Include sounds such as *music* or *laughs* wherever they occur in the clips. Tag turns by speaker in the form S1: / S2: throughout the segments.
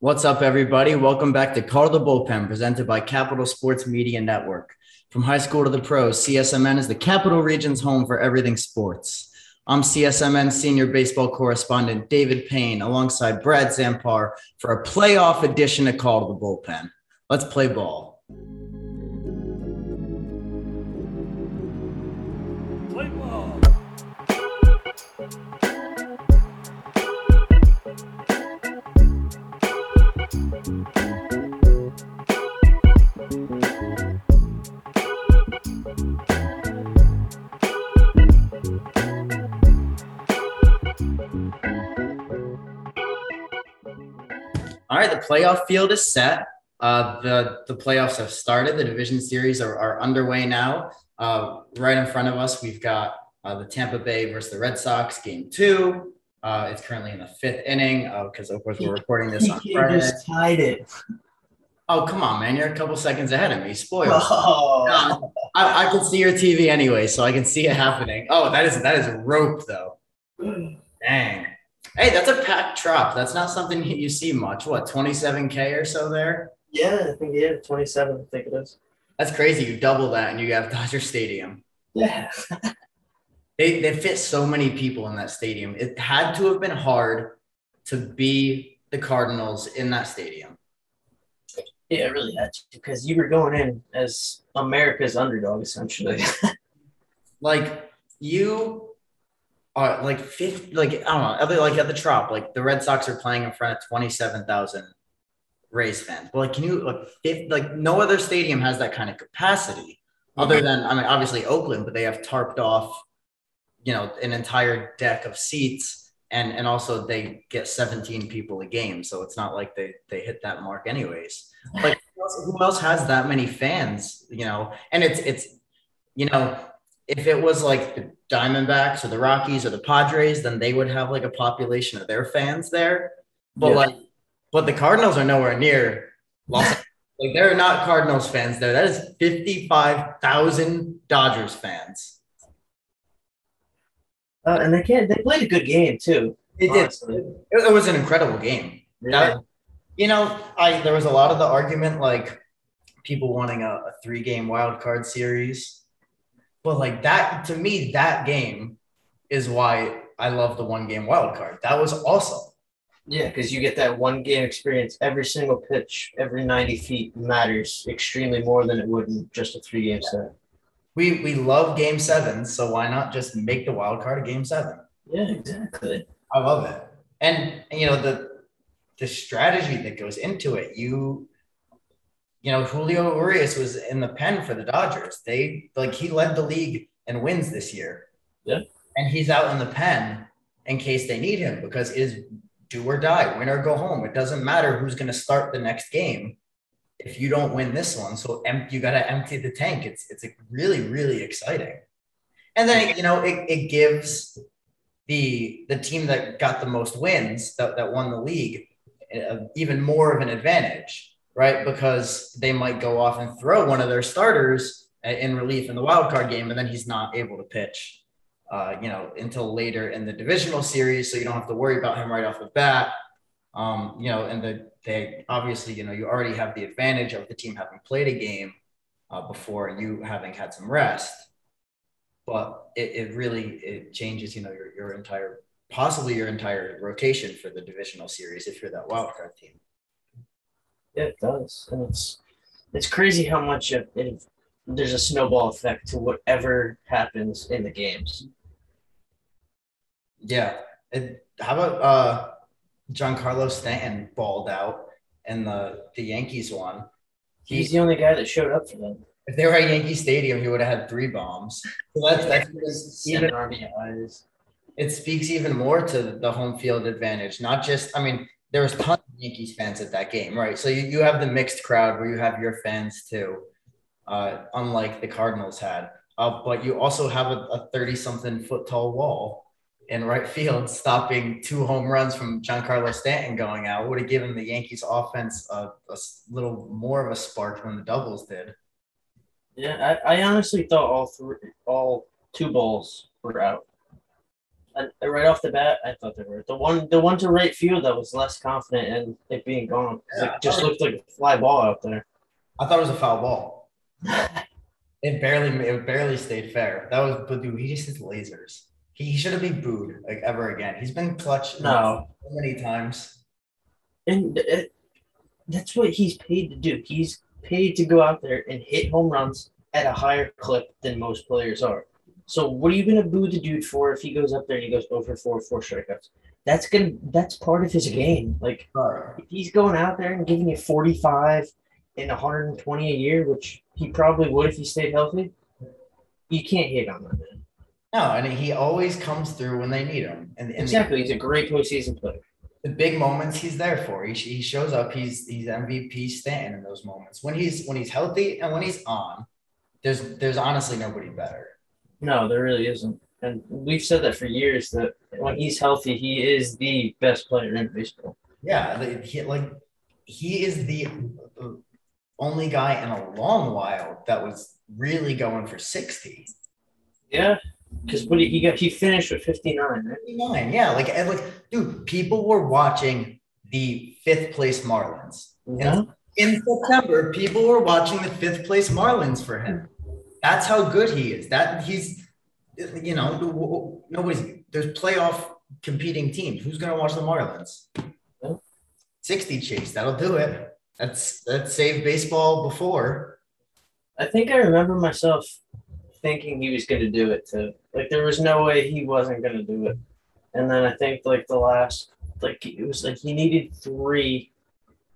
S1: What's up, everybody? Welcome back to Call the Bullpen, presented by Capital Sports Media Network. From high school to the pros, CSMN is the Capital Region's home for everything sports. I'm CSMN senior baseball correspondent David Payne alongside Brad Zampar for a playoff edition of Call to the Bullpen. Let's play ball.
S2: Play ball.
S1: All right, the playoff field is set. Uh, the the playoffs have started. The division series are, are underway now. Uh, right in front of us, we've got uh, the Tampa Bay versus the Red Sox game two. Uh, it's currently in the fifth inning because, of course, we're recording this on Friday.
S3: just tied it.
S1: Oh, come on, man! You're a couple seconds ahead of me. Spoiled. *laughs*
S3: Oh,
S1: I, I can see your TV anyway, so I can see it happening. Oh, that is that is rope though. Dang. Hey, that's a packed trop. That's not something you see much. What, 27K or so there?
S3: yeah, I think yeah, twenty-seven. I think it is.
S1: That's crazy. You double that and you have Dodger Stadium.
S3: Yeah, *laughs*
S1: They, they fit so many people in that stadium. It had to have been hard to be the Cardinals in that stadium.
S3: Yeah, it really had to because you were going in as America's underdog essentially. *laughs*
S1: Like you are like fifth, like I don't know, other like at the Trop, like the Red Sox are playing in front of twenty seven thousand Rays fans. But like, can you like fifth, like no other stadium has that kind of capacity other mm-hmm. than I mean obviously Oakland, but they have tarped off, you know, an entire deck of seats. And, and also they get 17 people a game, so it's not like they, they hit that mark anyways. Like who else, who else has that many fans? You know, and it's it's you know if it was like the Diamondbacks or the Rockies or the Padres, then they would have like a population of their fans there. But
S3: Yeah.
S1: like, but the Cardinals are nowhere near Los *laughs* Like, there are not Cardinals fans there. That is 55,000 Dodgers fans.
S3: uh, and they can't. They played a good game too.
S1: It did. It, it was an incredible game. That- you know, I there was a lot of the argument like people wanting a, a three game wild card series. But like that to me, that game is why I love the one game wild card. That was awesome.
S3: Yeah, because you get that one game experience. Every single pitch, every ninety feet matters extremely more than it would in just a three game set.
S1: We we love game seven, so why not just make the wild card a game seven?
S3: Yeah, exactly.
S1: I love it. And, you know, the the strategy that goes into it, you you know, Julio Urias was in the pen for the Dodgers. They like he led the league in wins this year.
S3: Yeah.
S1: And he's out in the pen in case they need him because it is do or die, win or go home. It doesn't matter who's going to start the next game if you don't win this one. So em- you got to empty the tank. It's it's really really exciting. And then you know it, it gives the the team that got the most wins that, that won the league uh, even more of an advantage, right? Because they might go off and throw one of their starters in relief in the wild card game, and then he's not able to pitch, uh, you know, until later in the divisional series. So you don't have to worry about him right off the bat. Um, you know, and the they obviously, you know, you already have the advantage of the team having played a game uh, before you having had some rest. But it, it really it changes, you know, your, your entire possibly your entire rotation for the divisional series if you're that wild card team.
S3: Yeah, it does, and it's it's crazy how much of it, there's a snowball effect to whatever happens in the games.
S1: Yeah. and how about uh Giancarlo Stanton balled out and the the Yankees won.
S3: He's the only guy that showed up for them.
S1: If they were at Yankee Stadium, he would have had three bombs. So that's that's *laughs* even. It speaks even more to the home field advantage. Not just, I mean, there was tons of Yankees fans at that game, right? So you, you have the mixed crowd where you have your fans too, uh, unlike the Cardinals had. Uh, but you also have a 30 something foot tall wall in right field, stopping two home runs from Giancarlo Stanton going out. Would have given the Yankees offense a little more of a spark than the doubles did.
S3: Yeah, I, I honestly thought all three, all two balls were out. And right off the bat, I thought they were the one. The one to right field that was less confident in it being gone.
S1: Yeah.
S3: It just looked like a fly ball out there.
S1: I thought it was a foul ball. *laughs* It barely it barely stayed fair. That was but dude, he just hits lasers. He, he shouldn't be booed like ever again. He's been clutch
S3: No,
S1: so many times.
S3: and it, that's what he's paid to do. He's paid to go out there and hit home runs at a higher clip than most players are. So what are you gonna boo the dude for if he goes up there and he goes over four, four strikeouts? That's gonna that's part of his game. Like if he's going out there and giving you 45 and 120 a year, which he probably would if he stayed healthy, you can't hit on that man.
S1: No, and he always comes through when they need him. And, and
S3: Exactly. He's a great postseason player.
S1: the big moments he's there for. He, he shows up. He's he's MVP Stanton in those moments when he's when he's healthy and when he's on. There's there's honestly nobody better.
S3: No, there really isn't. And we've said that for years that when he's healthy, he is the best player in baseball.
S1: Yeah, the- he, like he is the uh, only guy in a long while that was really going for sixty.
S3: Yeah. Because what he he got, he finished with 59, right?
S1: 59, yeah, like and like, dude, people were watching the fifth place Marlins.
S3: Yeah.
S1: in September, people were watching the fifth place Marlins for him. That's how good he is. That he's, you know, nobody's there's playoff competing teams. Who's gonna watch the Marlins? Sixty chase, that'll do it. That's that saved baseball before.
S3: I think I remember myself thinking he was going to do it too. Like there was no way he wasn't going to do it. And then I think like the last, like it was like he needed three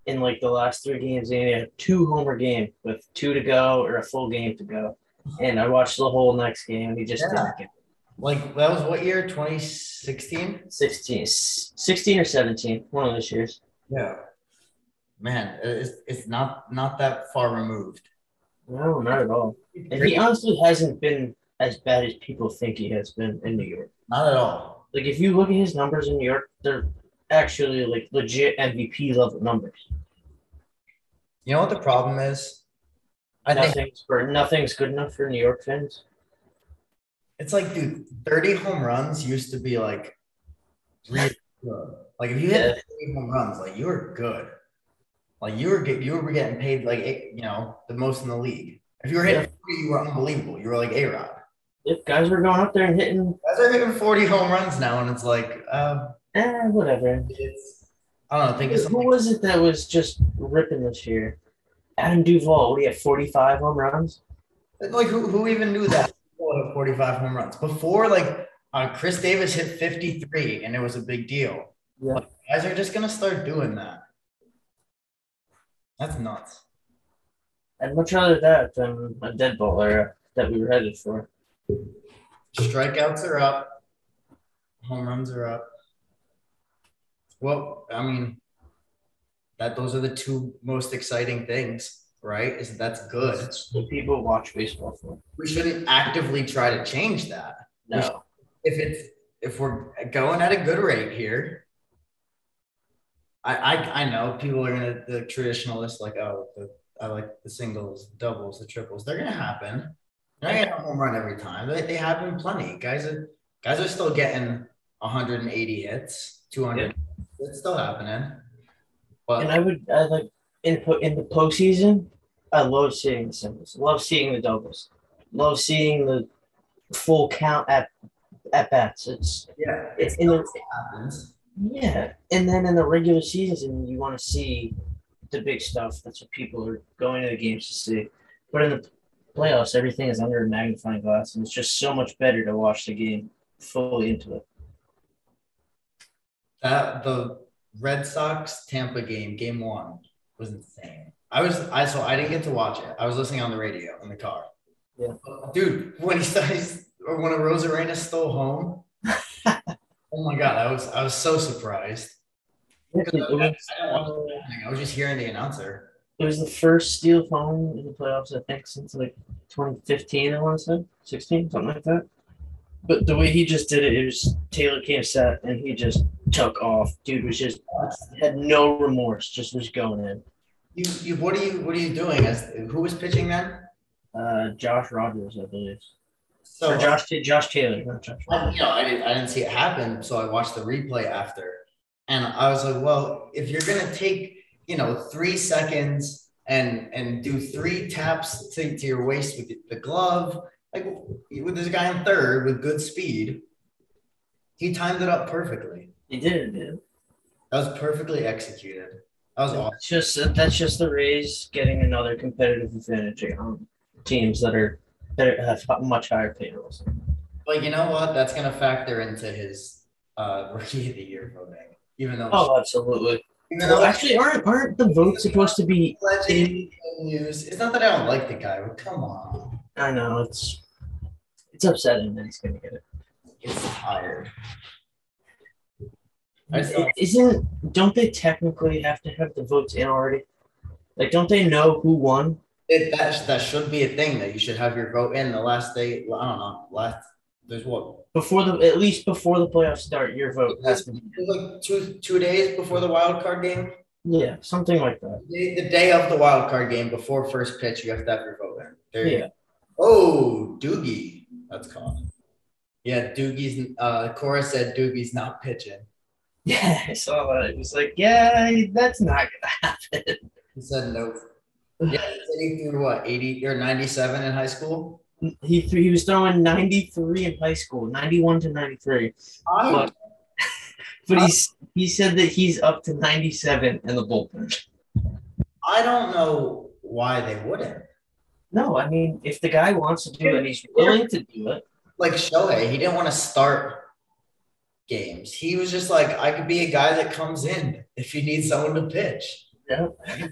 S3: in like the last three games. And he had two homer game with two to go or a full game to go. And I watched the whole next game. He just
S1: Yeah.
S3: didn't get
S1: Like that was what year? 2016?
S3: 16, 16 or 17, one of those years.
S1: Yeah. Man, it's, it's not not that far removed.
S3: No, not at all. And he honestly hasn't been as bad as people think he has been in New York.
S1: Not at all.
S3: Like if you look at his numbers in New York, they're actually like legit MVP level numbers.
S1: You know what the problem is? I think
S3: Nothing's for nothing's good enough for New York fans.
S1: It's like, dude, 30 home runs used to be like really good. Like if you hit 30 home runs, like you were good. Like you were get, you were getting paid like eight- you know the most in the league. If you were hitting 40, you were unbelievable. You were like A Rod.
S3: If guys were going up there and hitting,
S1: Guys are hitting 40 home runs now, and it's like, uh,
S3: eh, whatever.
S1: it's I don't know. Think of
S3: Who
S1: something.
S3: was it that was just ripping this year? Adam Duvall. What, he had 45 home runs.
S1: Like who who even knew that? 45 home runs before. Like uh, Chris Davis hit 53, and it was a big deal.
S3: Yeah.
S1: Like, guys are just gonna start doing that. That's nuts.
S3: I'd much rather that than a dead ball era that we were headed for.
S1: Strikeouts are up. Home runs are up. Well, I mean, that those are the two most exciting things, right? Is that's good.
S3: That's what people watch baseball for.
S1: We shouldn't actively try to change that.
S3: No.
S1: If it's if we're going at a good rate here, I I, I know people are gonna the traditionalists like oh the, I like the singles, doubles, the triples. They're gonna happen. They're not gonna a home run every time. They, they happen plenty. Guys are guys are still getting 180 hits, 200. It's still happening. But
S3: And I would I like in po- in the postseason, I love seeing the singles. Love seeing the doubles. Love seeing the full count at at bats. It's
S1: yeah,
S3: it's in the
S1: happens.
S3: yeah. And then in the regular season, you want to see the big stuff. That's what people are going to the games to see. But in the playoffs, everything is under a magnifying glass, and it's just so much better to watch the game fully into it.
S1: That the Red Sox Tampa game, game one, was insane. I was I so I didn't get to watch it. I was listening on the radio in the car.
S3: Yeah.
S1: Dude, when he started or when Arozarena stole home. *laughs* oh my god, I was I was so surprised.
S3: Was,
S1: I watch. I was just hearing the announcer.
S3: it was the first steal home in the playoffs, I think, since like 2015. I want to say 16, something like that. But the way he just did it, it was Taylor came set and he just took off. Dude was just had no remorse, just was going in.
S1: You you what are you what are you doing? As who was pitching then?
S3: Uh, Josh Rogers, I believe.
S1: So
S3: or Josh Josh Taylor, Josh.
S1: I, you know, I didn't I didn't see it happen, so I watched the replay after, and I was like, well, if you're gonna take you know three seconds and and do three taps to, to your waist with the glove, like with this guy in third with good speed, he timed it up perfectly.
S3: He did, dude.
S1: That was perfectly executed. That was awesome.
S3: It's just that's just the Rays getting another competitive advantage on teams that are that have much higher payrolls.
S1: But you know what? That's gonna factor into his uh, *laughs* rookie of the year voting, even though.
S3: Oh, absolutely.
S1: even
S3: Well, actually, aren't aren't the votes supposed to be?
S1: news. It's not that I don't like the guy, but come on,
S3: I know it's it's upsetting that he's gonna get it.
S1: it's tired. I still-
S3: It Isn't don't they technically have to have the votes in already? Like, don't they know who won?
S1: It, that that should be a thing that you should have your vote in the last day. I don't know. Last there's what
S3: Before the at least before the playoffs start, your vote has to be.
S1: Like two two days before the wild card game.
S3: Yeah, something like that.
S1: The, the day of the wild card game, before first pitch, you have to have your vote in. There you
S3: Yeah.
S1: go. Oh, Doogie, that's called. Yeah, Doogie's. Uh, Cora said Doogie's not pitching.
S3: Yeah, I saw that. It was like, yeah, that's not gonna *laughs* happen.
S1: He said no. Yeah, he threw what eighty or ninety-seven in high school.
S3: He threw, he was throwing 93 in high school, 91 to 93.
S1: I
S3: But, *laughs* but he's he said that he's up to 97 in the bullpen.
S1: I don't know why they wouldn't.
S3: No, I mean, if the guy wants to do it and he's willing to do it,
S1: Like Shohei, he didn't want to start games. He was just like, I could be a guy that comes in if you need someone to pitch.
S3: yeah,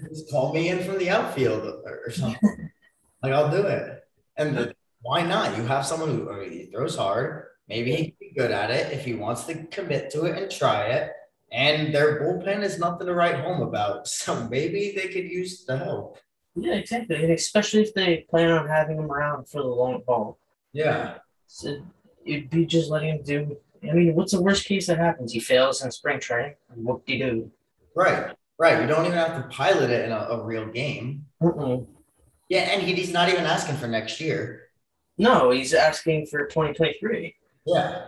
S1: Just call me in from the outfield or, or something. *laughs* like I'll do it. And the, why not? You have someone who I mean, he throws hard. Maybe he can be good at it if he wants to commit to it and try it. And their bullpen is nothing to write home about. *laughs* So maybe they could use the help.
S3: yeah, exactly. And especially if they plan on having him around for the long haul.
S1: Yeah.
S3: So it'd be just letting him do. I mean, what's the worst case that happens? He fails in spring training. What do you do?
S1: Right. Right. You don't even have to pilot it in a, a real game.
S3: Mm-mm.
S1: Yeah. And he, he's not even asking for next year.
S3: No, he's asking for 2023.
S1: Yeah.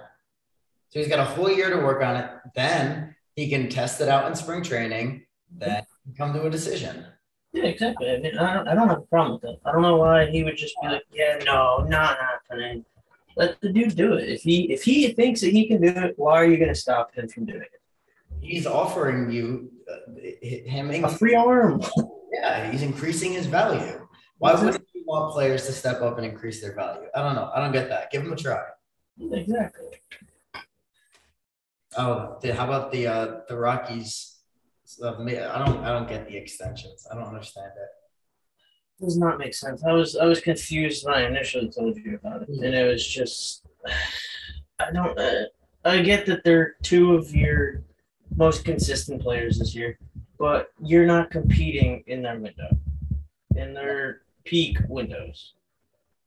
S1: So he's got a whole year to work on it. Then he can test it out in spring training. Then come to a decision.
S3: Yeah, exactly. I mean, I don't, I don't have a problem with that. I don't know why he would just be like, yeah, no, not happening. Let the dude do it. If he if he thinks that he can do it, why are you going to stop him from doing it?
S1: He's offering you uh, him.
S3: A free arm. *laughs*
S1: Yeah, he's increasing his value. Why wouldn't you want players to step up and increase their value? I don't know. I don't get that. Give him a try.
S3: exactly.
S1: Oh, the, how about the uh, the Rockies? I don't I don't get the extensions. I don't understand it.
S3: Does not make sense. I was I was confused when I initially told you about it, and it was just I don't. Uh, I get that they're two of your most consistent players this year, but you're not competing in their window, in their peak windows.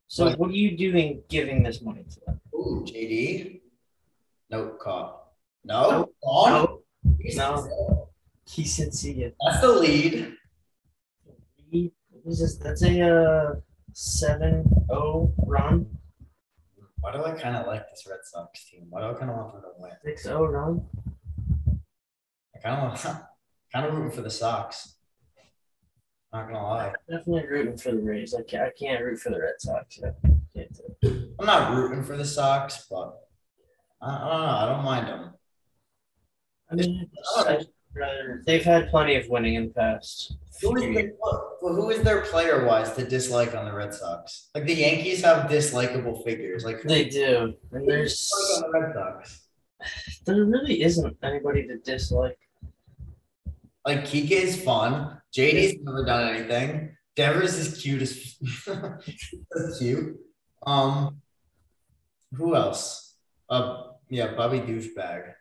S3: So what are you doing giving this money to them?
S1: Ooh, JD. Nope, caught. No, on.
S3: No, no. He said, "See ya."
S1: That's the lead.
S3: Is this? That's a uh, 7-0 run.
S1: Why do I kind of like this Red Sox team? Why do I kind of want them to win?
S3: 6-0 run.
S1: I kind of want, *laughs* kind of rooting for the Sox. Not gonna lie,
S3: Definitely rooting for the Rays. I can't, I can't root for the Red Sox. Yeah.
S1: I'm not rooting for the Sox, but I, I don't know. I don't mind them.
S3: I mean, I'd rather they've had plenty of winning in the past.
S1: Who
S3: few
S1: the, well, who is their player wise to dislike on the Red Sox? Like the Yankees have dislikable figures. Like who
S3: They do, and there's
S1: on the Red Sox?
S3: there really isn't anybody to dislike.
S1: Like Kike is fun. JD's never done anything. Devers is cute *laughs* as cute. Um, who else? Uh, yeah, Bobby douchebag.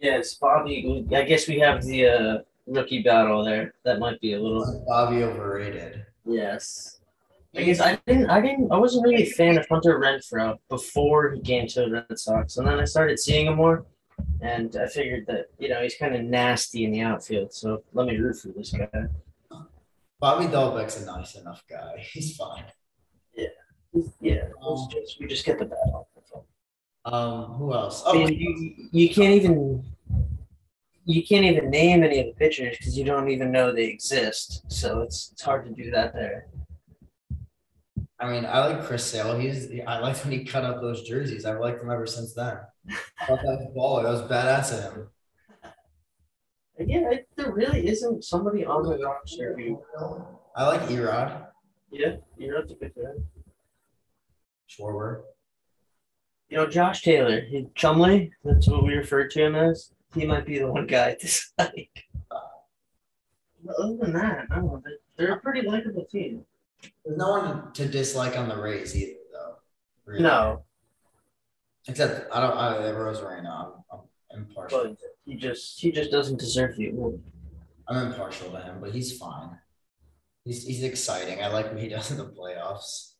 S3: Yes, Bobby. I guess we have the uh, rookie battle there. That might be a little.
S1: Bobby overrated.
S3: Yes. I guess I didn't. I didn't. I wasn't really a fan of Hunter Renfroe before he came to the Red Sox, and then I started seeing him more, and I figured that you know he's kind of nasty in the outfield. So let me root for this guy.
S1: Bobby Dalbec's a nice enough guy. *laughs* He's fine.
S3: Yeah, it's just we just get the bad off. that's all.
S1: Um, who else?
S3: I
S1: Oh,
S3: mean, you, you can't even you can't even name any of the pitchers because you don't even know they exist. So it's it's hard to do that there.
S1: I mean, I like Chris Sale. He's I liked when he cut up those jerseys. I've liked him ever since then. I thought that was baller. That was badass of him.
S3: Yeah, I- there really isn't somebody on the roster who.
S1: I like Erod
S3: Yeah, you're a good fan.
S1: Schwarber.
S3: You know, Josh Taylor, he, Chumley, that's what we refer to him as. He might be the one guy *laughs* to dislike. But other than that, no, they're, they're a pretty likable team.
S1: There's no one to dislike on the Rays either, though. Really.
S3: No,
S1: Except I don't. I Rose right now. I'm, I'm impartial.
S3: but he just he just doesn't deserve the award.
S1: I'm impartial to him, but he's fine. He's he's exciting. I like what he does in the playoffs.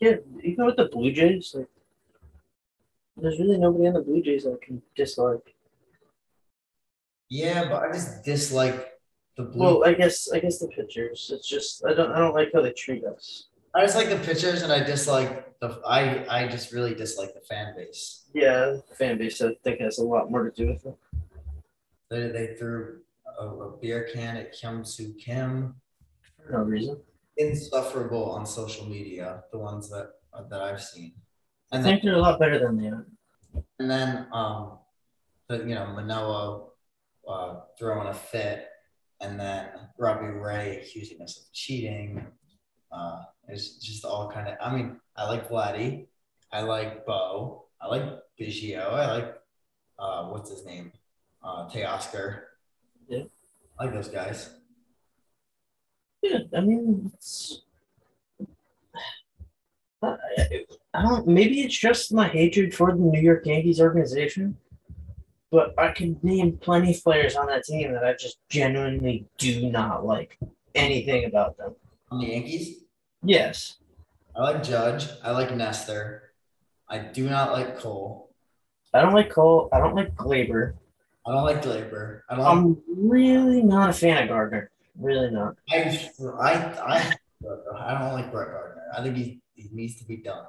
S3: Yeah, even with the Blue Jays, like there's really nobody on the Blue Jays that I can dislike.
S1: Yeah, but I just dislike the blue.
S3: Well, I guess I guess the pitchers. It's just I don't I don't like how they treat us.
S1: I just like the pitchers, and I dislike the. I I just really dislike the fan base.
S3: Yeah, the fan base I think has a lot more to do with it.
S1: They they threw a, a beer can at Kim Soo Kim.
S3: For no reason.
S1: Insufferable on social media, the ones that that I've seen.
S3: I
S1: And then
S3: think they're a lot better than they are.
S1: and then um, the you know Manoah uh, throwing a fit, and then Robbie Ray accusing us of cheating. Uh, it's just all kind of. I mean, I like Vladdy, I like Bo, I like Biggio, I like uh, what's his name, uh, Teoscar.
S3: Yeah.
S1: I like those guys.
S3: Yeah, I mean, it's, *sighs* I, I don't. Maybe it's just my hatred for the New York Yankees organization, but I can name plenty of players on that team that I just genuinely do not like anything about them.
S1: On the Yankees,
S3: Yes,
S1: I like Judge, I like Nestor, I do not like Cole,
S3: I don't like Cole. I don't like Gleyber.
S1: I don't like Gleyber, I don't
S3: I'm really not a fan of Gardner. Really not.
S1: I, I, I, I don't like Brett Gardner. I think he, he needs to be done.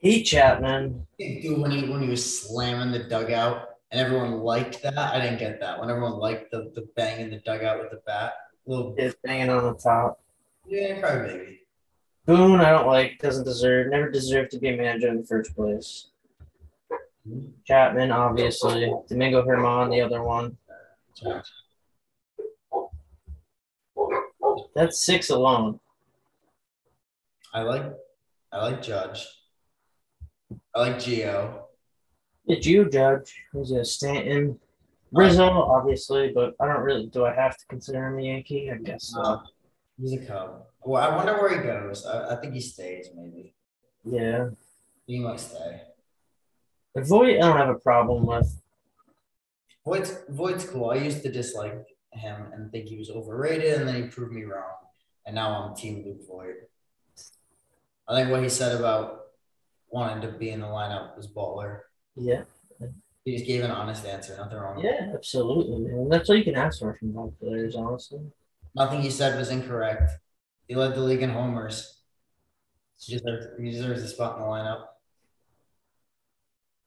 S3: Hate Chapman.
S1: Dude, when he when he was slamming the dugout and everyone liked that, I didn't get that. When everyone liked the the bang in the dugout with the bat, little
S3: is banging on the top.
S1: yeah, probably maybe.
S3: Boone, I don't like. Doesn't deserve. Never deserved to be a manager in the first place. Chapman, obviously. Domingo German, the other one. That's six alone.
S1: I like I like Judge. I like Geo.
S3: It's you, Judge. Who's a Stanton. Rizzo, obviously, but I don't really. Do I have to consider him a Yankee? I guess so.
S1: Uh, he's a Cub. Well, I wonder where he goes. I, I think he stays. Maybe
S3: Yeah.
S1: he might stay.
S3: Voit, I don't have a problem with.
S1: Voit's Voit's cool. I used to dislike him and think he was overrated, and then he proved me wrong. And now I'm Team Luke Voit. I think what he said about wanting to be in the lineup was baller.
S3: Yeah.
S1: He just gave an honest answer. Nothing wrong. with.
S3: Yeah, absolutely, man. That's all you can ask for from both players, honestly.
S1: Nothing he said was incorrect. He led the league in homers. He deserves, he deserves a spot in the lineup.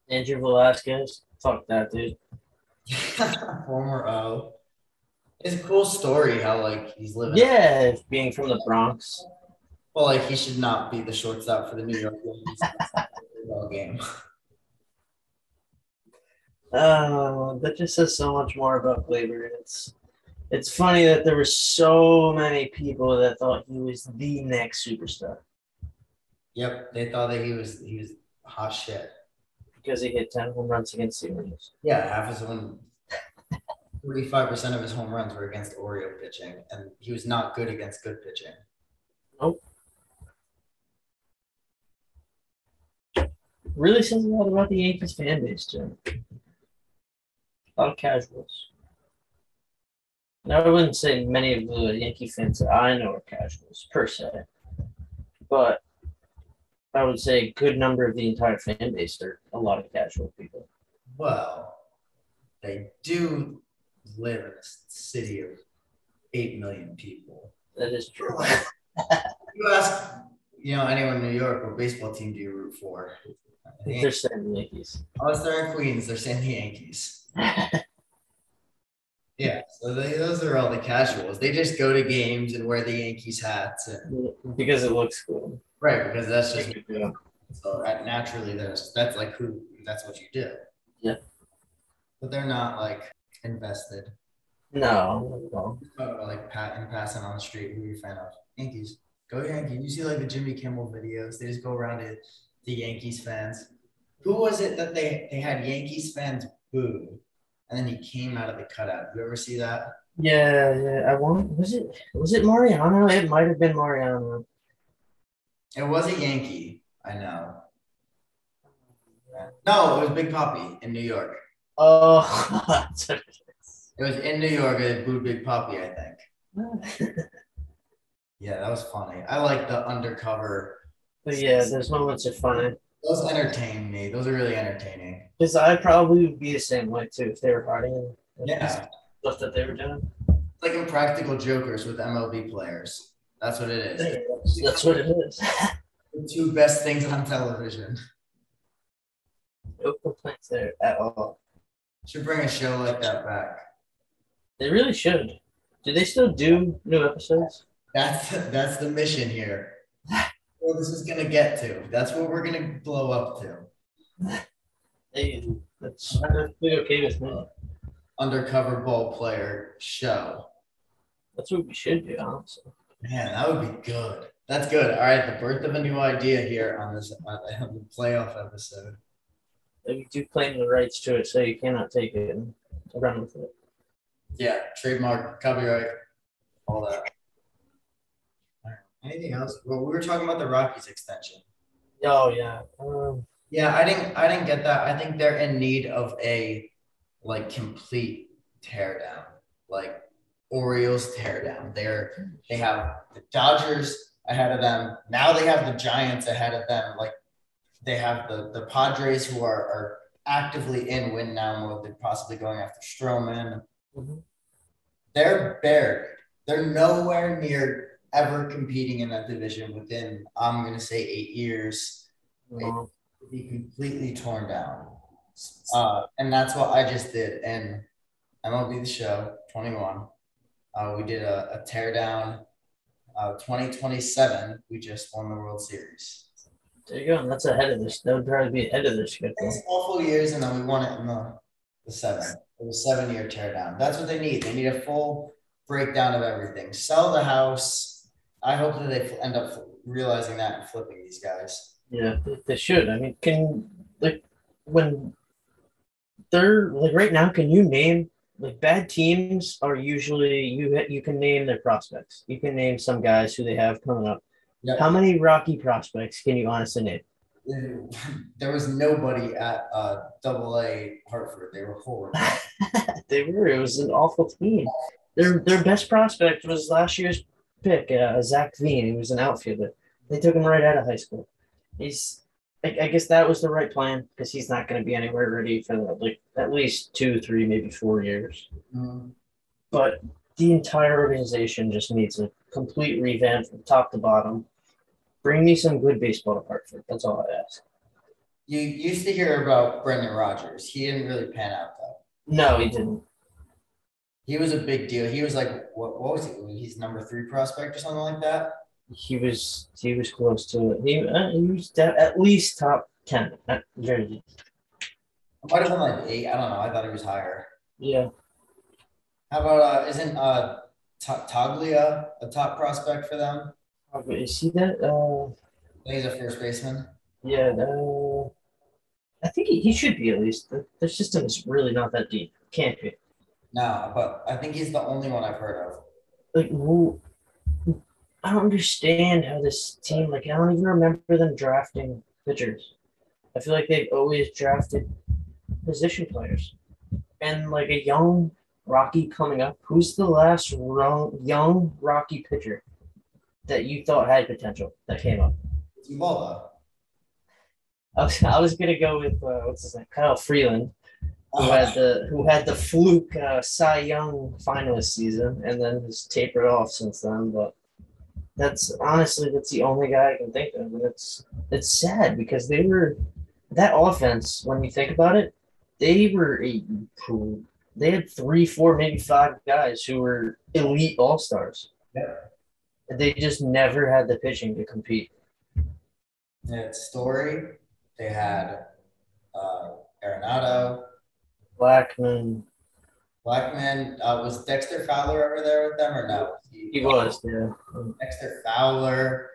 S3: Andrew Velazquez. Fuck that, dude. *laughs*
S1: Former O. It's a cool story how like he's living.
S3: Yeah, being from the Bronx.
S1: Well, like he should not be the shortstop for the New York Yankees Baseball game.
S3: Uh, that just says so much more about Gleyber. It's it's funny that there were so many people that thought he was the next superstar
S1: Yep, they thought that he was he was hot shit.
S3: because he hit ten home runs against the Orioles.
S1: Yeah, half his own. Thirty-five percent of his home runs were against Oreo pitching, and he was not good against good pitching.
S3: Really says a lot about the Yankees fan base too. A lot of casuals. Now I wouldn't say many of the Yankee fans that I know are casuals per se, but I would say a good number of the entire fan base are a lot of casual people.
S1: Well, they do live in a city of eight million people.
S3: That is true. *laughs*
S1: You ask, you know, anyone in New York, what baseball team do you root for?
S3: They're saying the Yankees.
S1: Oh, they're in Queens. They're saying the Yankees. Yeah, so they, those are all the casuals. They just go to games and wear the Yankees hats, and,
S3: because it looks cool.
S1: right? Because that's just you
S3: Yeah.
S1: so that naturally. There's that's like who that's what you do.
S3: Yeah.
S1: but they're not like invested.
S3: No, no.
S1: Uh, like pat and passing on the street. Who are you a fan of? Yankees. Go Yankees. You see like the Jimmy Kimmel videos. They just go around to the Yankees fans. Who was it that they they had Yankees fans boo, and then he came out of the cutout? You ever see that?
S3: Yeah, yeah. I want. Was it? Was it Mariano? It might have been Mariano.
S1: It was a Yankee. I know. No, it was Big Papi in New York.
S3: Oh, *laughs* that's what it
S1: It was in New York. They booed Big Papi, I think. *laughs* Yeah, that was funny. I like the undercover.
S3: but yeah, those moments are funny.
S1: Those entertain me. Those are really entertaining.
S3: Because I probably would be the same way too if they were hiding
S1: Yeah,
S3: stuff that they were doing.
S1: like Impractical Jokers with MLB players. That's what it is.
S3: That's what it is.
S1: The two best things on television.
S3: no complaints there at all.
S1: Should bring a show like that back.
S3: They really should. Do they still do new episodes?
S1: That's that's the mission here. Where this is gonna get to. That's what we're gonna blow up to.
S3: They, that's okay with me.
S1: Undercover ball player show.
S3: That's what we should do, honestly.
S1: Man, that would be good. That's good. All right, the birth of a new idea here on this uh, *laughs* on the playoff episode.
S3: We do claim the rights to it, so you cannot take it and run with it.
S1: Yeah, trademark, copyright, all that. Anything else? Well, we were talking about the Rockies extension.
S3: Oh yeah. Um,
S1: Yeah, I didn't I didn't get that. I think they're in need of a like complete teardown. Like Orioles teardown. They're they have the Dodgers ahead of them. Now they have the Giants ahead of them. Like they have the the Padres who are, are actively in win now mode. They're possibly going after Stroman.
S3: mhm.
S1: They're buried. They're nowhere near ever competing in that division within I'm gonna say eight years
S3: Um,
S1: be completely torn down. Uh, and that's what I just did. And MLB The Show 21. Uh, we did a, a tear down. Uh, 2027, we just won the World Series.
S3: there you go. And that's ahead of this. That would probably be ahead of schedule.
S1: Six awful years, and then we won it in the, the seven. It was seven year tear down. That's what they need. They need a full breakdown of everything. Sell the house. I hope that they end up realizing that and flipping these guys.
S3: Yeah, they- should. I mean, can like when they're like right now, can you name like bad teams are usually you you can name their prospects. You can name some guys who they have coming up.
S1: Yep.
S3: How many Rocky prospects can you honestly name? *laughs*
S1: there was nobody at uh, Double A Hartford. They were horrible. *laughs*
S3: they were. It was an awful team. Their their best prospect was last year's pick, uh, Zach Veen. He was an outfielder. They took him right out of high school. He's. I, I guess that was the right plan because he's not going to be anywhere ready for like at least two, three, maybe four years.
S1: Mm.
S3: But the entire organization just needs a complete revamp from top to bottom. Bring me some good baseball to Hartford. That's all I ask.
S1: You used to hear about Brendan Rodgers. He didn't really pan out though.
S3: No, he didn't.
S1: He was a big deal. He was like, what, what was he? He's number three prospect or something like that.
S3: He was he was close to it. He, uh, he was de- at least top ten at Jersey.
S1: It might have been like eight. I don't know. I thought he was higher.
S3: Yeah,
S1: How about uh, isn't uh Ta- Toglia a top prospect for them?
S3: you see that? Uh,
S1: he's a first baseman.
S3: yeah. Uh, I think he, he should be at least. The, the system is really not that deep. Can't be.
S1: No, but I think he's the only one I've heard of.
S3: Like, who? I don't understand how this team. Like, I don't even remember them drafting pitchers. I feel like they've always drafted position players, and like a young Rocky coming up. Who's the last young young Rocky pitcher that you thought had potential that came up?
S1: Ubaldo.
S3: I was, I was gonna go with uh, what's his name, Kyle Freeland, who had the who had the fluke uh, Cy Young finalist season, and then has tapered off since then. But That's honestly that's the only guy I can think of. And it's it's sad because they were that offense. When you think about it, they were a they had three, four, maybe five guys who were elite all stars.
S1: Yeah.
S3: They just never had the pitching to compete.
S1: They had Story. They had uh, Arenado.
S3: Blackmon.
S1: Blackmon. Uh, was Dexter Fowler over there with them or no?
S3: He, he was, yeah.
S1: Dexter Fowler.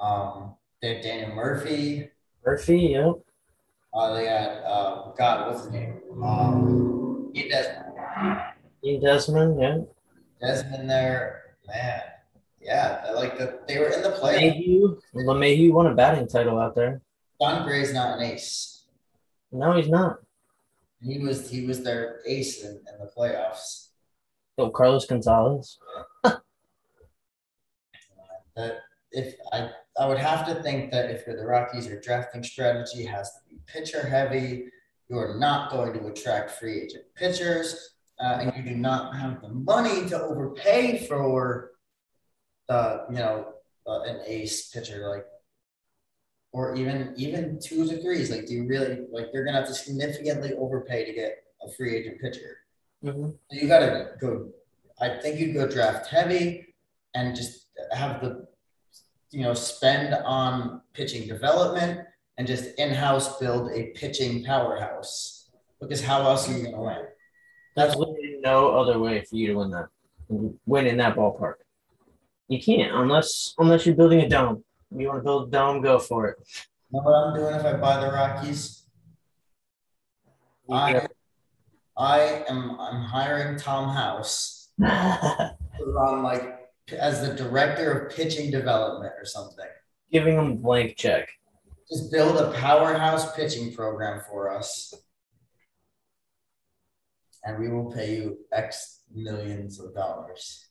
S1: Um, they had Daniel Murphy.
S3: Murphy, yep.
S1: Uh, they had uh, God, what's his name? Um, Ian Desmond.
S3: Ian Desmond, yeah.
S1: Desmond there, man. Yeah, like the they were in the play.
S3: Mayhew, LeMahieu won a batting title out there.
S1: Jon Gray's not an ace.
S3: No, he's not.
S1: He was he was their ace in, in the playoffs.
S3: Oh, Carlos Gonzalez.
S1: that if I I would have to think that if you're the Rockies, your drafting strategy has to be pitcher heavy. You are not going to attract free agent pitchers, uh, and you do not have the money to overpay for the you know uh, an ace pitcher like, or even even twos or threes. Like, do you really like you're gonna have to significantly overpay to get a free agent pitcher?
S3: Mm-hmm.
S1: So you got to go. I think you'd go draft heavy and just have the you know, spend on pitching development and just in-house build a pitching powerhouse. Because how else are you going to win?
S3: That's literally no other way for you to win that, win in that ballpark. You can't unless unless you're building a dome. You want to build a dome, go for it.
S1: You know what I'm doing if I buy the Rockies? I, I am I'm hiring Tom House on *laughs* like as the director of pitching development or something.
S3: Giving them a blank check.
S1: Just build a powerhouse pitching program for us. And we will pay you X millions of dollars.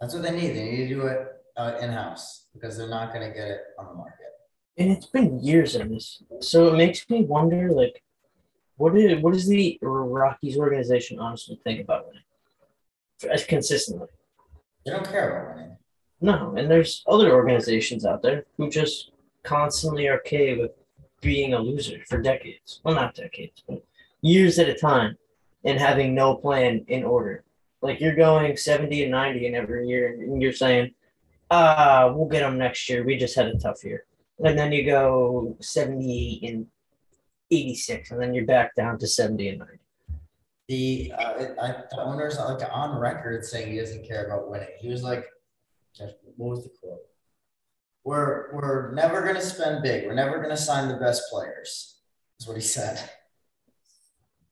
S1: That's what they need. They need to do it uh, in house because they're not going to get it on the market.
S3: And it's been years of this. So it makes me wonder like, what is, what does the Rockies organization honestly think about winning? as consistently.
S1: They don't care about winning.
S3: No, and there's other organizations out there who just constantly are okay with being a loser for decades. Well, not decades, but years at a time, and having no plan in order. Like you're going 70 and 90 in every year, and you're saying, ah, we'll get them next year. We just had a tough year. And then you go 78 and 86, and then you're back down to 70 and 90
S1: the uh, I, the owner's like on record saying he doesn't care about winning. He was like, what was the quote? We're we're never gonna spend big. We're never gonna sign the best players. Is what he said.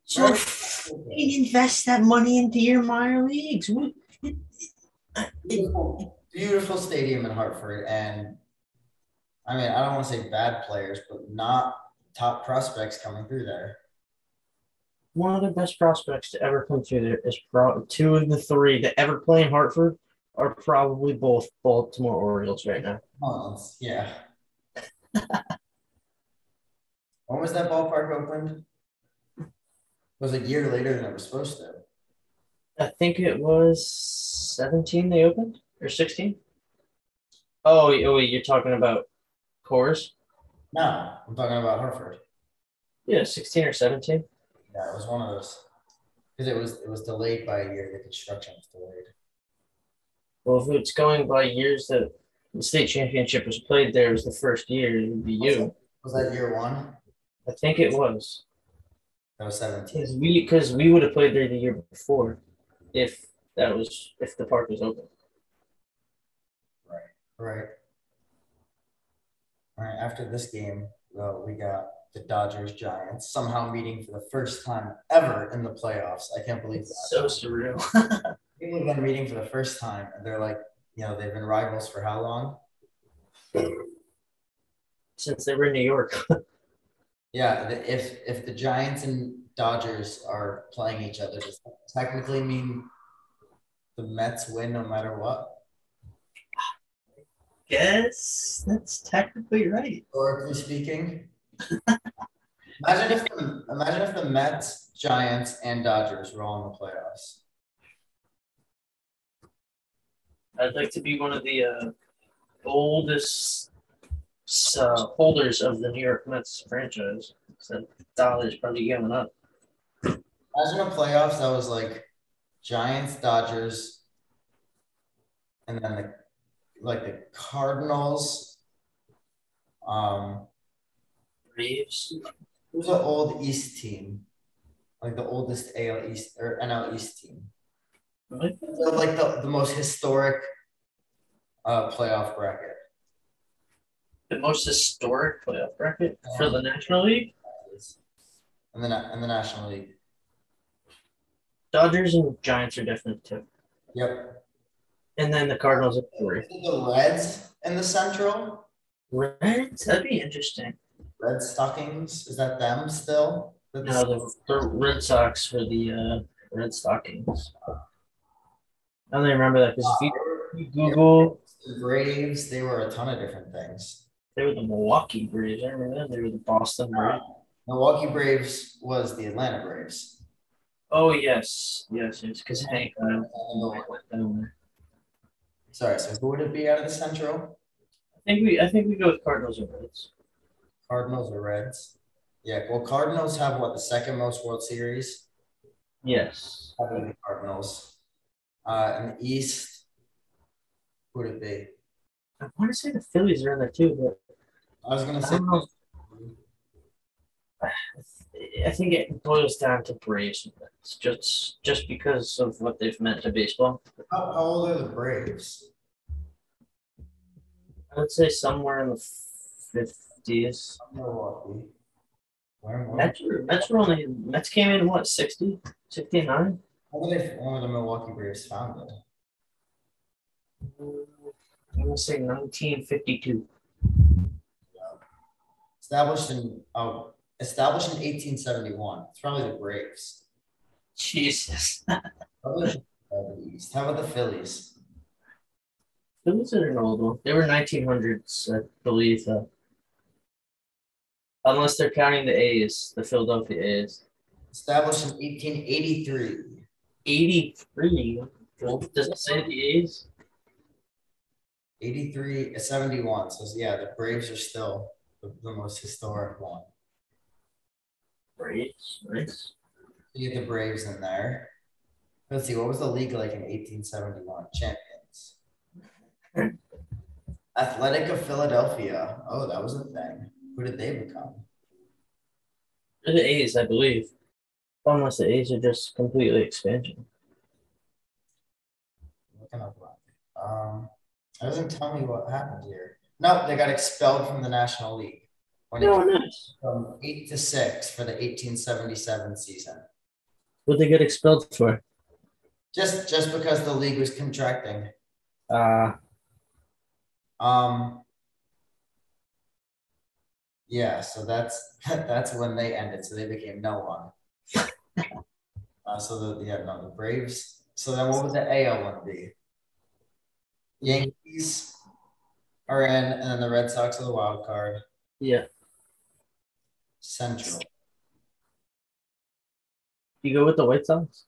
S3: So invest that money into your minor leagues.
S1: Beautiful, beautiful stadium in Hartford, and I mean I don't want to say bad players, but not top prospects coming through there
S3: one of the best prospects to ever come through there is pro- two of the three that ever play in Hartford are probably both Baltimore Orioles right now.
S1: Oh, yeah. *laughs* when was that ballpark opened? Was It was a year later than it was supposed to.
S3: I think it was 17 they opened or 16. Oh, wait, you're talking about Coors?
S1: No, I'm talking about Hartford.
S3: Yeah, 16 or 17.
S1: Yeah, it was one of those because it was it was delayed by a year. The construction was delayed.
S3: Well, if it's going by years that the state championship was played there was the first year, it would be you.
S1: Was that year one?
S3: I think it was.
S1: That was seventeen.
S3: Because we because we would have played there the year before, if that was if the park was open.
S1: Right. Right. All right. After this game, well, we got the Dodgers Giants somehow meeting for the first time ever in the playoffs. I can't believe that.
S3: So surreal. *laughs*
S1: People have been meeting for the first time, and they're like, you know, they've been rivals for how long?
S3: Since they were in New York. *laughs*
S1: yeah, if if the Giants and Dodgers are playing each other, does that technically mean the Mets win no matter what?
S3: Guess that's technically right.
S1: Historically speaking *laughs* imagine if the, imagine if the Mets, Giants, and Dodgers were all in the playoffs.
S3: I'd like to be one of the uh, oldest uh, holders of the New York Mets franchise. So dollar's probably going up.
S1: Imagine a playoffs that was like Giants, Dodgers, and then the like the Cardinals. Um,
S3: Braves.
S1: who's the old East team? Like the oldest AL East or NL East team. So, like the, the most historic uh playoff bracket.
S3: The most historic playoff bracket for the National League.
S1: And the and the National League.
S3: Dodgers and Giants are different too.
S1: Yep.
S3: And then the Cardinals are three.
S1: The Reds in the Central.
S3: Reds? That'd be interesting.
S1: Red Stockings. Is that them still?
S3: No, the, the Red Sox for the uh, Red Stockings. I only remember that because if you you Google,
S1: The Braves, they were a ton of different things.
S3: they were the Milwaukee Braves. I remember that. They were the Boston Braves.
S1: Milwaukee Braves was the Atlanta Braves.
S3: Oh, yes. Yes, yes. Because Hank uh, went down there.
S1: Sorry, so who would it be out of the Central?
S3: I think we I think we go with Cardinals or Reds.
S1: Cardinals or Reds? Yeah, well, Cardinals have what the second most World Series.
S3: Yes.
S1: Cardinals. Uh, in the East, who would it be?
S3: I want to say the Phillies are in there too, but
S1: I was gonna say.
S3: I think it boils down to Braves. Reds, just just because of what they've meant to baseball.
S1: how, old are the Braves?
S3: I would say somewhere in the fifties.
S1: Milwaukee.
S3: Mets, Mets were only Mets came in what 60, 69?
S1: how were they? When were the Milwaukee Braves founded?
S3: I'm gonna say nineteen fifty two.
S1: Established in oh, established in 1871. It's probably the Braves.
S3: Jesus.
S1: Probably the East. How about the Phillies?
S3: Phillies are an old one. They were nineteen hundreds, I believe. Uh, unless they're counting the A's, the Philadelphia A's.
S1: Established in 1883.
S3: 83. Does it say the A's?
S1: 83, uh, 71. So yeah, the Braves are still the, the most historic one.
S3: Braves. Nice.
S1: You get the Braves in there. Let's see, what was the league like in 1871? Champions. *laughs* Athletic of Philadelphia. Oh, that was a thing. Who did they become?
S3: They're the A's, I believe. Unless the A's are just completely expansion.
S1: Looking up that. Um, it doesn't tell me what happened here. No, they got expelled from the National League when it
S3: No,
S1: came
S3: nice.
S1: from eight to six for the 1877 season.
S3: What'd they get expelled for?
S1: Just just because the league was contracting.
S3: Uh,
S1: Um. Yeah, so that's *laughs* that's when they ended. So they became no one. *laughs* uh, so the yeah no the Braves. So then what would the AL one be? Yankees are in, and then the Red Sox are the wild card.
S3: yeah.
S1: Central.
S3: You go with the White Sox?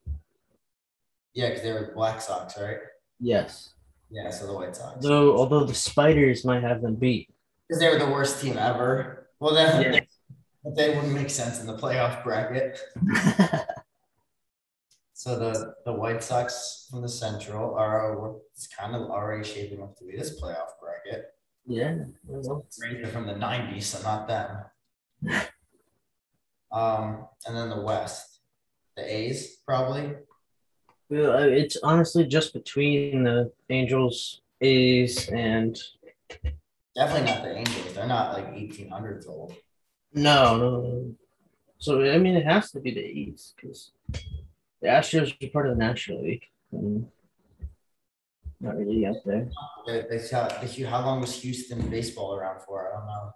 S1: Yeah, because they were Black Sox, right?
S3: Yes.
S1: Yeah, so the White Sox.
S3: Though, although the Spiders might have them beat.
S1: Because they were the worst team ever. Well, then
S3: Yeah. *laughs*
S1: they wouldn't make sense in the playoff bracket. *laughs* So the the White Sox from the Central are it's kind of already shaping up to be this playoff bracket.
S3: yeah.
S1: They're from the '90s, so not them. *laughs* Um, and then the West, the A's probably.
S3: Well, it's honestly just between the Angels, A's, and
S1: Definitely not the Angels. They're not like 1800s old.
S3: no, no. So I mean, it has to be the A's because the Astros are part of the National League. and not really out there.
S1: They, they saw, the, how long was Houston baseball around for? I don't know.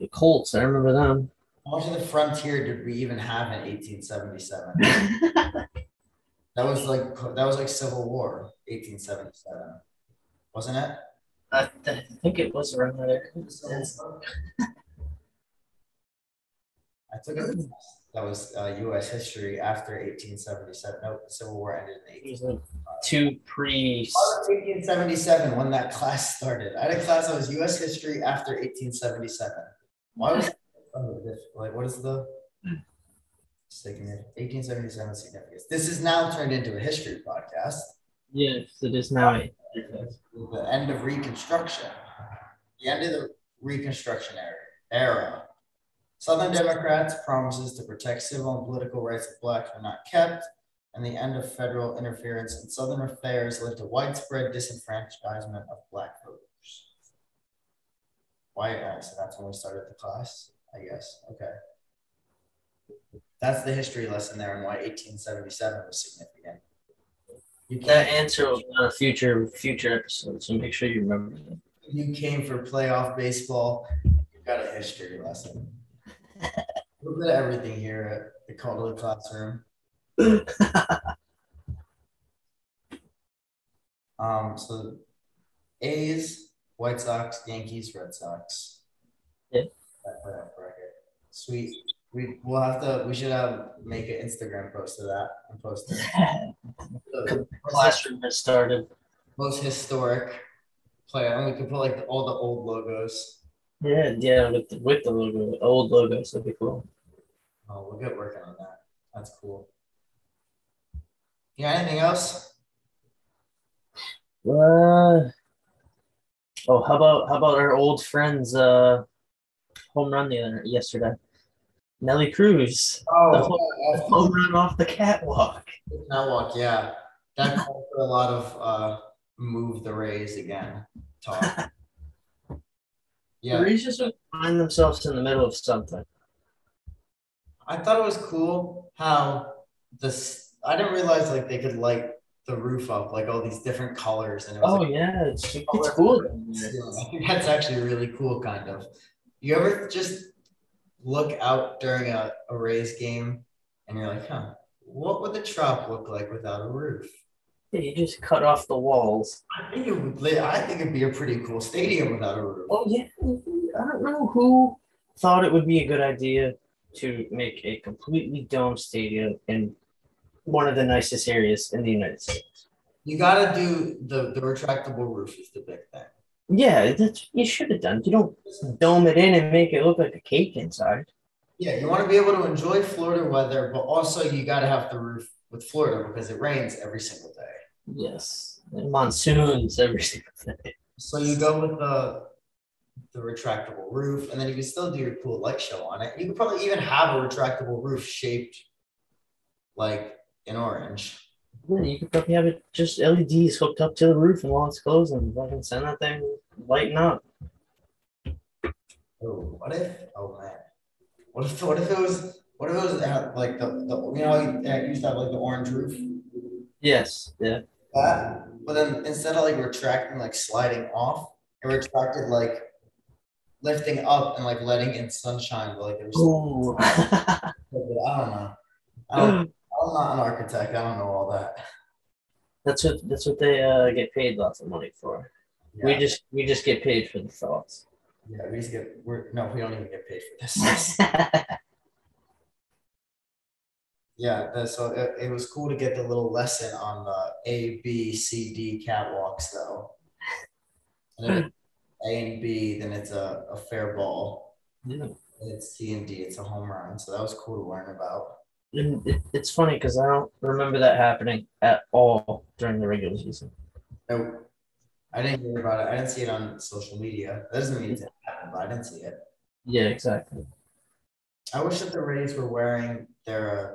S3: The Colts, I remember them.
S1: How much of the frontier did we even have in 1877? *laughs* That was like that was like Civil War, 1877, wasn't it?
S3: I, I think it was around there.
S1: I took it. that was uh, U.S. history after 1877. No, the Civil War ended in 18.
S3: Two pre.
S1: Oh, 1877 when that class started. I had a class that was U.S. history after 1877. Why was like what is the hmm. significance? 1877 significance. This is now turned into a history podcast.
S3: Yes, it is now.
S1: The end of Reconstruction. The end of the Reconstruction era. era. Southern Democrats' promises to protect civil and political rights of blacks were not kept, and the end of federal interference in Southern affairs led to widespread disenfranchisement of black voters. White, so that's when we started the class, I guess. Okay. That's the history lesson there and why 1877 was significant. You
S3: That answer will be on a future future episode, so make sure you remember that.
S1: you came for playoff baseball, you got a history lesson. A little bit of everything here at the Calder classroom. *laughs* Um, so A's, White Sox, Yankees, Red Sox.
S3: Yeah.
S1: That playoff bracket. Sweet. We we'll have to we should have make an Instagram post of that and post it. *laughs*
S3: Classroom has started.
S1: most historic player. And we could put like all the old logos.
S3: Yeah, yeah, with the, with the logo, old logos, that'd be cool.
S1: Oh, we'll get working on that. That's cool. Yeah, anything else?
S3: Uh, oh, how about how about our old friends? Uh, home run the other yesterday. Nelly Cruz, The
S1: Oh,
S3: home run off the catwalk.
S1: Now walk, yeah. That called for a lot of uh move the Rays again talk.
S3: The
S1: Yeah,
S3: Rays just find themselves in the middle of something.
S1: I thought it was cool how this I didn't realize like they could light the roof up like all these different colors and it was
S3: Oh
S1: like,
S3: yeah, it's, it's cool. there.
S1: I think that's actually really cool kind of. You ever just look out during a, a Rays game and you're like, huh, what would the trop look like without a roof?
S3: You just cut off the walls.
S1: I think it would. I think it'd be a pretty cool stadium without a roof.
S3: Oh yeah, I don't know who thought it would be a good idea to make a completely domed stadium in one of the nicest areas in the United States.
S1: You gotta do the the retractable roof is the big thing.
S3: Yeah, that's you should have done. You don't dome it in and make it look like a cake inside.
S1: Yeah, you want to be able to enjoy Florida weather, but also you gotta have the roof with Florida because it rains every single day.
S3: Yes, and monsoons every *laughs* single day.
S1: So you go with the the retractable roof, and then you can still do your cool light show on it. You could probably even have a retractable roof shaped like an orange.
S3: Yeah, you could probably have it just LEDs hooked up to the roof and while it's closing, fucking send that thing lighting up.
S1: Oh, what if? Oh man, what if what if it was what if it was like the, the you know you used to have like the orange roof
S3: Yes, yeah.
S1: that, but then instead of like retracting like sliding off, it retracted like lifting up and like letting in sunshine. But like it was,
S3: Ooh. *laughs*
S1: I don't know. I don't, I'm not an architect. I don't know all that.
S3: That's what that's what they uh, get paid lots of money for. We just we just get paid for the thoughts.
S1: yeah, we just get we're no, we don't even get paid for this. *laughs* Yeah, so it, it was cool to get the little lesson on the A, B, C, D catwalks though. And if it's A and B, then it's a, a fair ball.
S3: Yeah.
S1: It's C and D, it's a home run. So that was cool to learn about.
S3: And it, it's funny because I don't remember that happening at all during the regular season.
S1: No, I didn't hear about it. I didn't see it on social media. That doesn't mean it didn't happen, but I didn't see it.
S3: Yeah, exactly.
S1: I wish that the Rays were wearing their uh,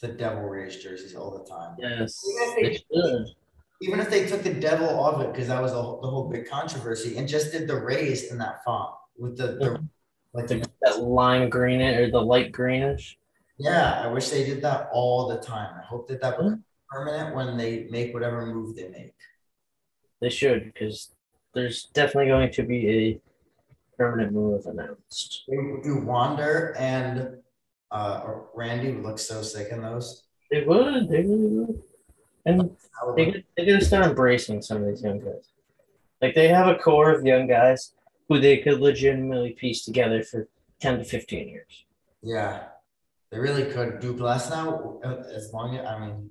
S1: the Devil Rays jerseys all the time.
S3: Yes,
S1: Even
S3: they
S1: if
S3: should.
S1: they, even if they took the devil off it, because that was the whole, the whole big controversy, and just did the Rays in that font with the, the like
S3: The, that lime green or the light greenish.
S1: Yeah. I wish they did that all the time. I hope that that becomes permanent when they make whatever move they make.
S3: They should because there's definitely going to be a permanent move announced.
S1: They do Wander and uh, Randy look so sick in those.
S3: They would. They really would. And
S1: I
S3: they
S1: look-
S3: got- they gotta start embracing some of these young guys. Like they have a core of young guys who they could legitimately piece together for ten to fifteen years.
S1: yeah, They really could do Glasnow now as long as I mean,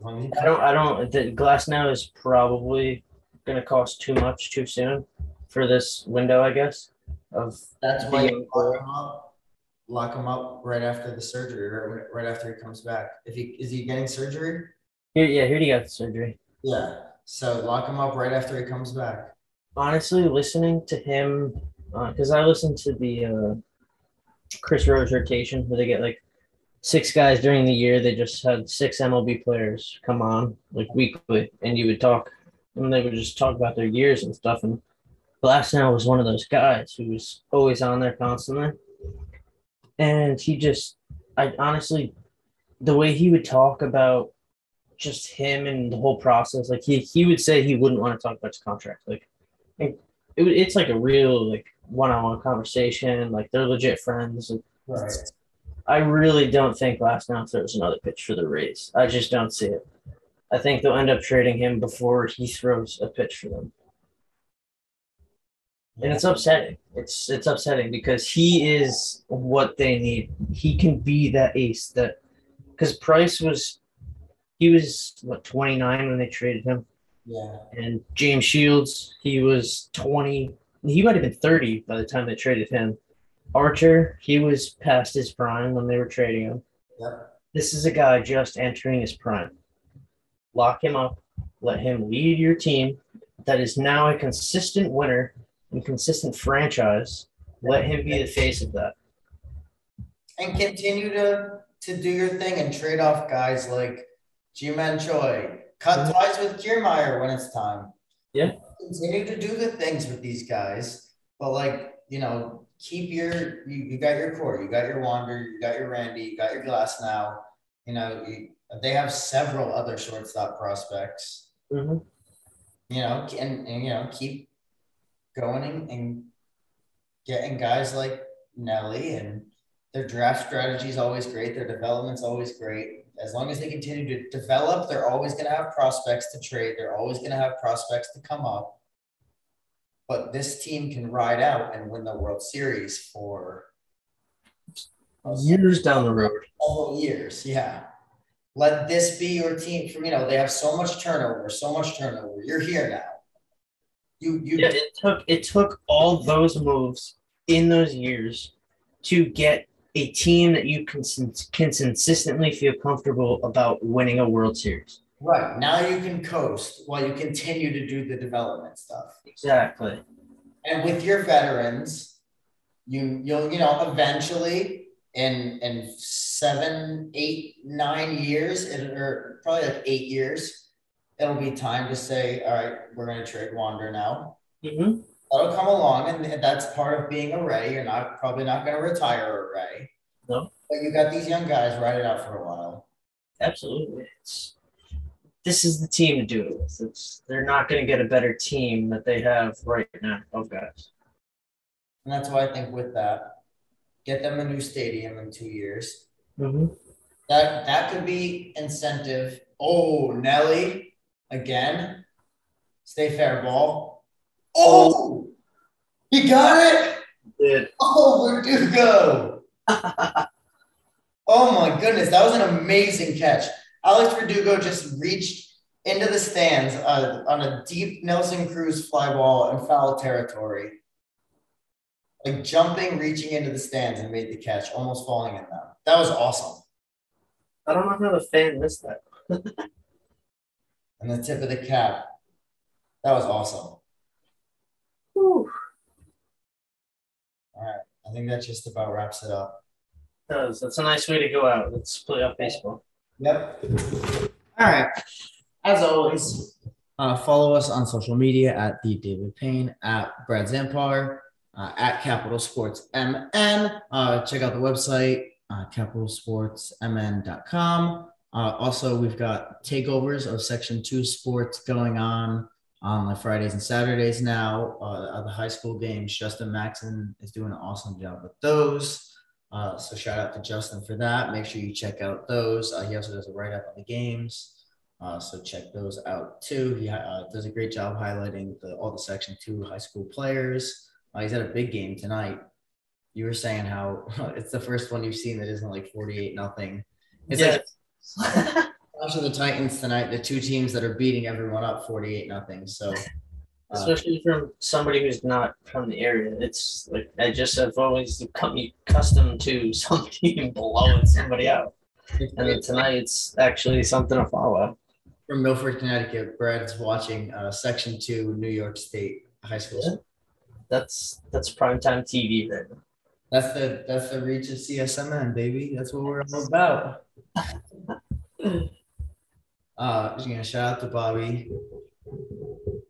S1: as long as
S3: I don't. I don't. The Glasnow is probably going to cost too much too soon for this window. I guess of
S1: That's why you lock him up, lock him up right after the surgery, right, right after he comes back. If he is he getting surgery?
S3: here. Yeah, here he got the surgery.
S1: Yeah. So lock him up right after he comes back.
S3: Honestly, listening to him because I listened to the uh, Chris Rose rotation where they get like six guys during the year. They just had six MLB players come on like weekly, and you would talk, and they would just talk about their years and stuff. And Glasnow was one of those guys who was always on there constantly, and he just, I honestly, the way he would talk about just him and the whole process, like he he would say he wouldn't want to talk about his contract, like. It, it's like a real like one-on-one conversation like they're legit friends
S1: Right.
S3: I really don't think last night there's another pitch for the Rays. I just don't see it. I think they'll end up trading him before he throws a pitch for them. And it's upsetting. It's it's upsetting because he is what they need. He can be that ace that because Price was he was what 29 when they traded him.
S1: Yeah.
S3: And James Shields, he was 20. He might have been 30 by the time they traded him. Archer, he was past his prime when they were trading him.
S1: Yep.
S3: This is a guy just entering his prime. Lock him up, let him lead your team that is now a consistent winner and consistent franchise. Let him be the face of that.
S1: And continue to to do your thing and trade off guys like Ji-Man Choi. Cut mm-hmm. ties with Kiermaier when it's time.
S3: Yeah.
S1: Continue to do the things with these guys, but like you know, keep your you, you got your core, you got your Wander, you got your Randy, you got your Glasnow. You know, you, they have several other shortstop prospects.
S3: Mm-hmm.
S1: you know, and, and you know, keep going and, and getting guys like Nelly and their draft strategy is always great. Their development's always great. As long as they continue to develop, they're always going to have prospects to trade. They're always going to have prospects to come up. But this team can ride out and win the World Series for
S3: Years down the road.
S1: All years. Yeah. Let this be your team. From you know, they have so much turnover, so much turnover. You're here now. You you
S3: Yeah, it took it took all those moves in those years to get a team that you can, can consistently feel comfortable about winning a World Series.
S1: Right now you can coast while you continue to do the development stuff.
S3: Exactly.
S1: And with your veterans, you you'll you know eventually in in seven, eight, nine years, it, or probably like eight years, it'll be time to say, all right, we're going to trade Wander now.
S3: Mm-hmm.
S1: that'll come along, and that's part of being a Ray. You're not probably not going to retire a Ray.
S3: No.
S1: But you got these young guys ride it out for a while.
S3: Absolutely. It's, this is the team to do it with. It's they're not going to get a better team that they have right now of guys.
S1: And that's why I think with that, get them a new stadium in two years.
S3: Mm-hmm.
S1: That that could be incentive. Oh, Nelly, again. Stay fair ball. Oh, you got it.
S3: Did
S1: Oh, Verdugo. *laughs* oh my goodness, that was an amazing catch. Alex Verdugo just reached into the stands uh, on a deep Nelson Cruz fly ball in foul territory. Like jumping, reaching into the stands and made the catch, almost falling in them. That was awesome.
S3: I don't know how the fan missed that.
S1: And the tip of the cap. That was awesome.
S3: Whew.
S1: All right. I think that just about wraps it up.
S3: That's, that's a nice way to go out. Let's play off baseball.
S1: Yep. All right. As always, uh, follow us on social media at the David Payne, at Brad Zampar, uh, at Capital Sports MN. Uh, check out the website, uh, capitalsportsmn.com. Uh, also, we've got takeovers of Section 2 sports going on on the Fridays and Saturdays now. Uh, the high school games, Justin Maxon is doing an awesome job with those. Uh, so shout out to Justin for that. Make sure you check out those. Uh, he also does a write up on the games. Uh, so check those out too. He uh, does a great job highlighting the, all the Section Two high school players. Uh, he's at a big game tonight. you were saying how *laughs* it's the first one you've seen that isn't like 48 nothing. It's
S3: Yeah.
S1: like watching *laughs* the Titans tonight, the two teams that are beating everyone up 48 nothing. So
S3: Especially from somebody who's not from the area. It's like I just have always become accustomed to *laughs* some team blowing somebody out. And then tonight it's actually something to follow.
S1: from Milford, Connecticut, Brad's watching uh, Section Two, New York State High School.
S3: That's that's primetime TV right now.
S1: That's the that's the reach of CSMN, baby. That's what we're all about. *laughs* Uh, just gonna shout out to Bobby,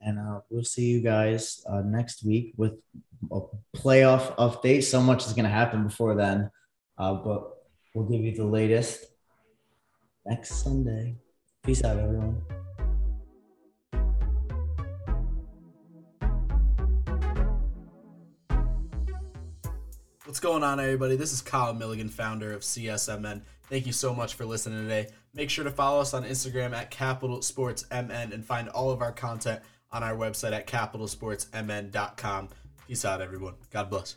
S1: and uh, we'll see you guys uh, next week with a playoff update. So much is gonna happen before then, uh, but we'll give you the latest next Sunday. Peace out, everyone.
S2: What's going on, everybody? This is Kyle Milligan, founder of CSMN. Thank you so much for listening today. Make sure to follow us on Instagram at Capital Sports MN and find all of our content on our website at capitalsportsmn.com. Peace out, everyone. God bless.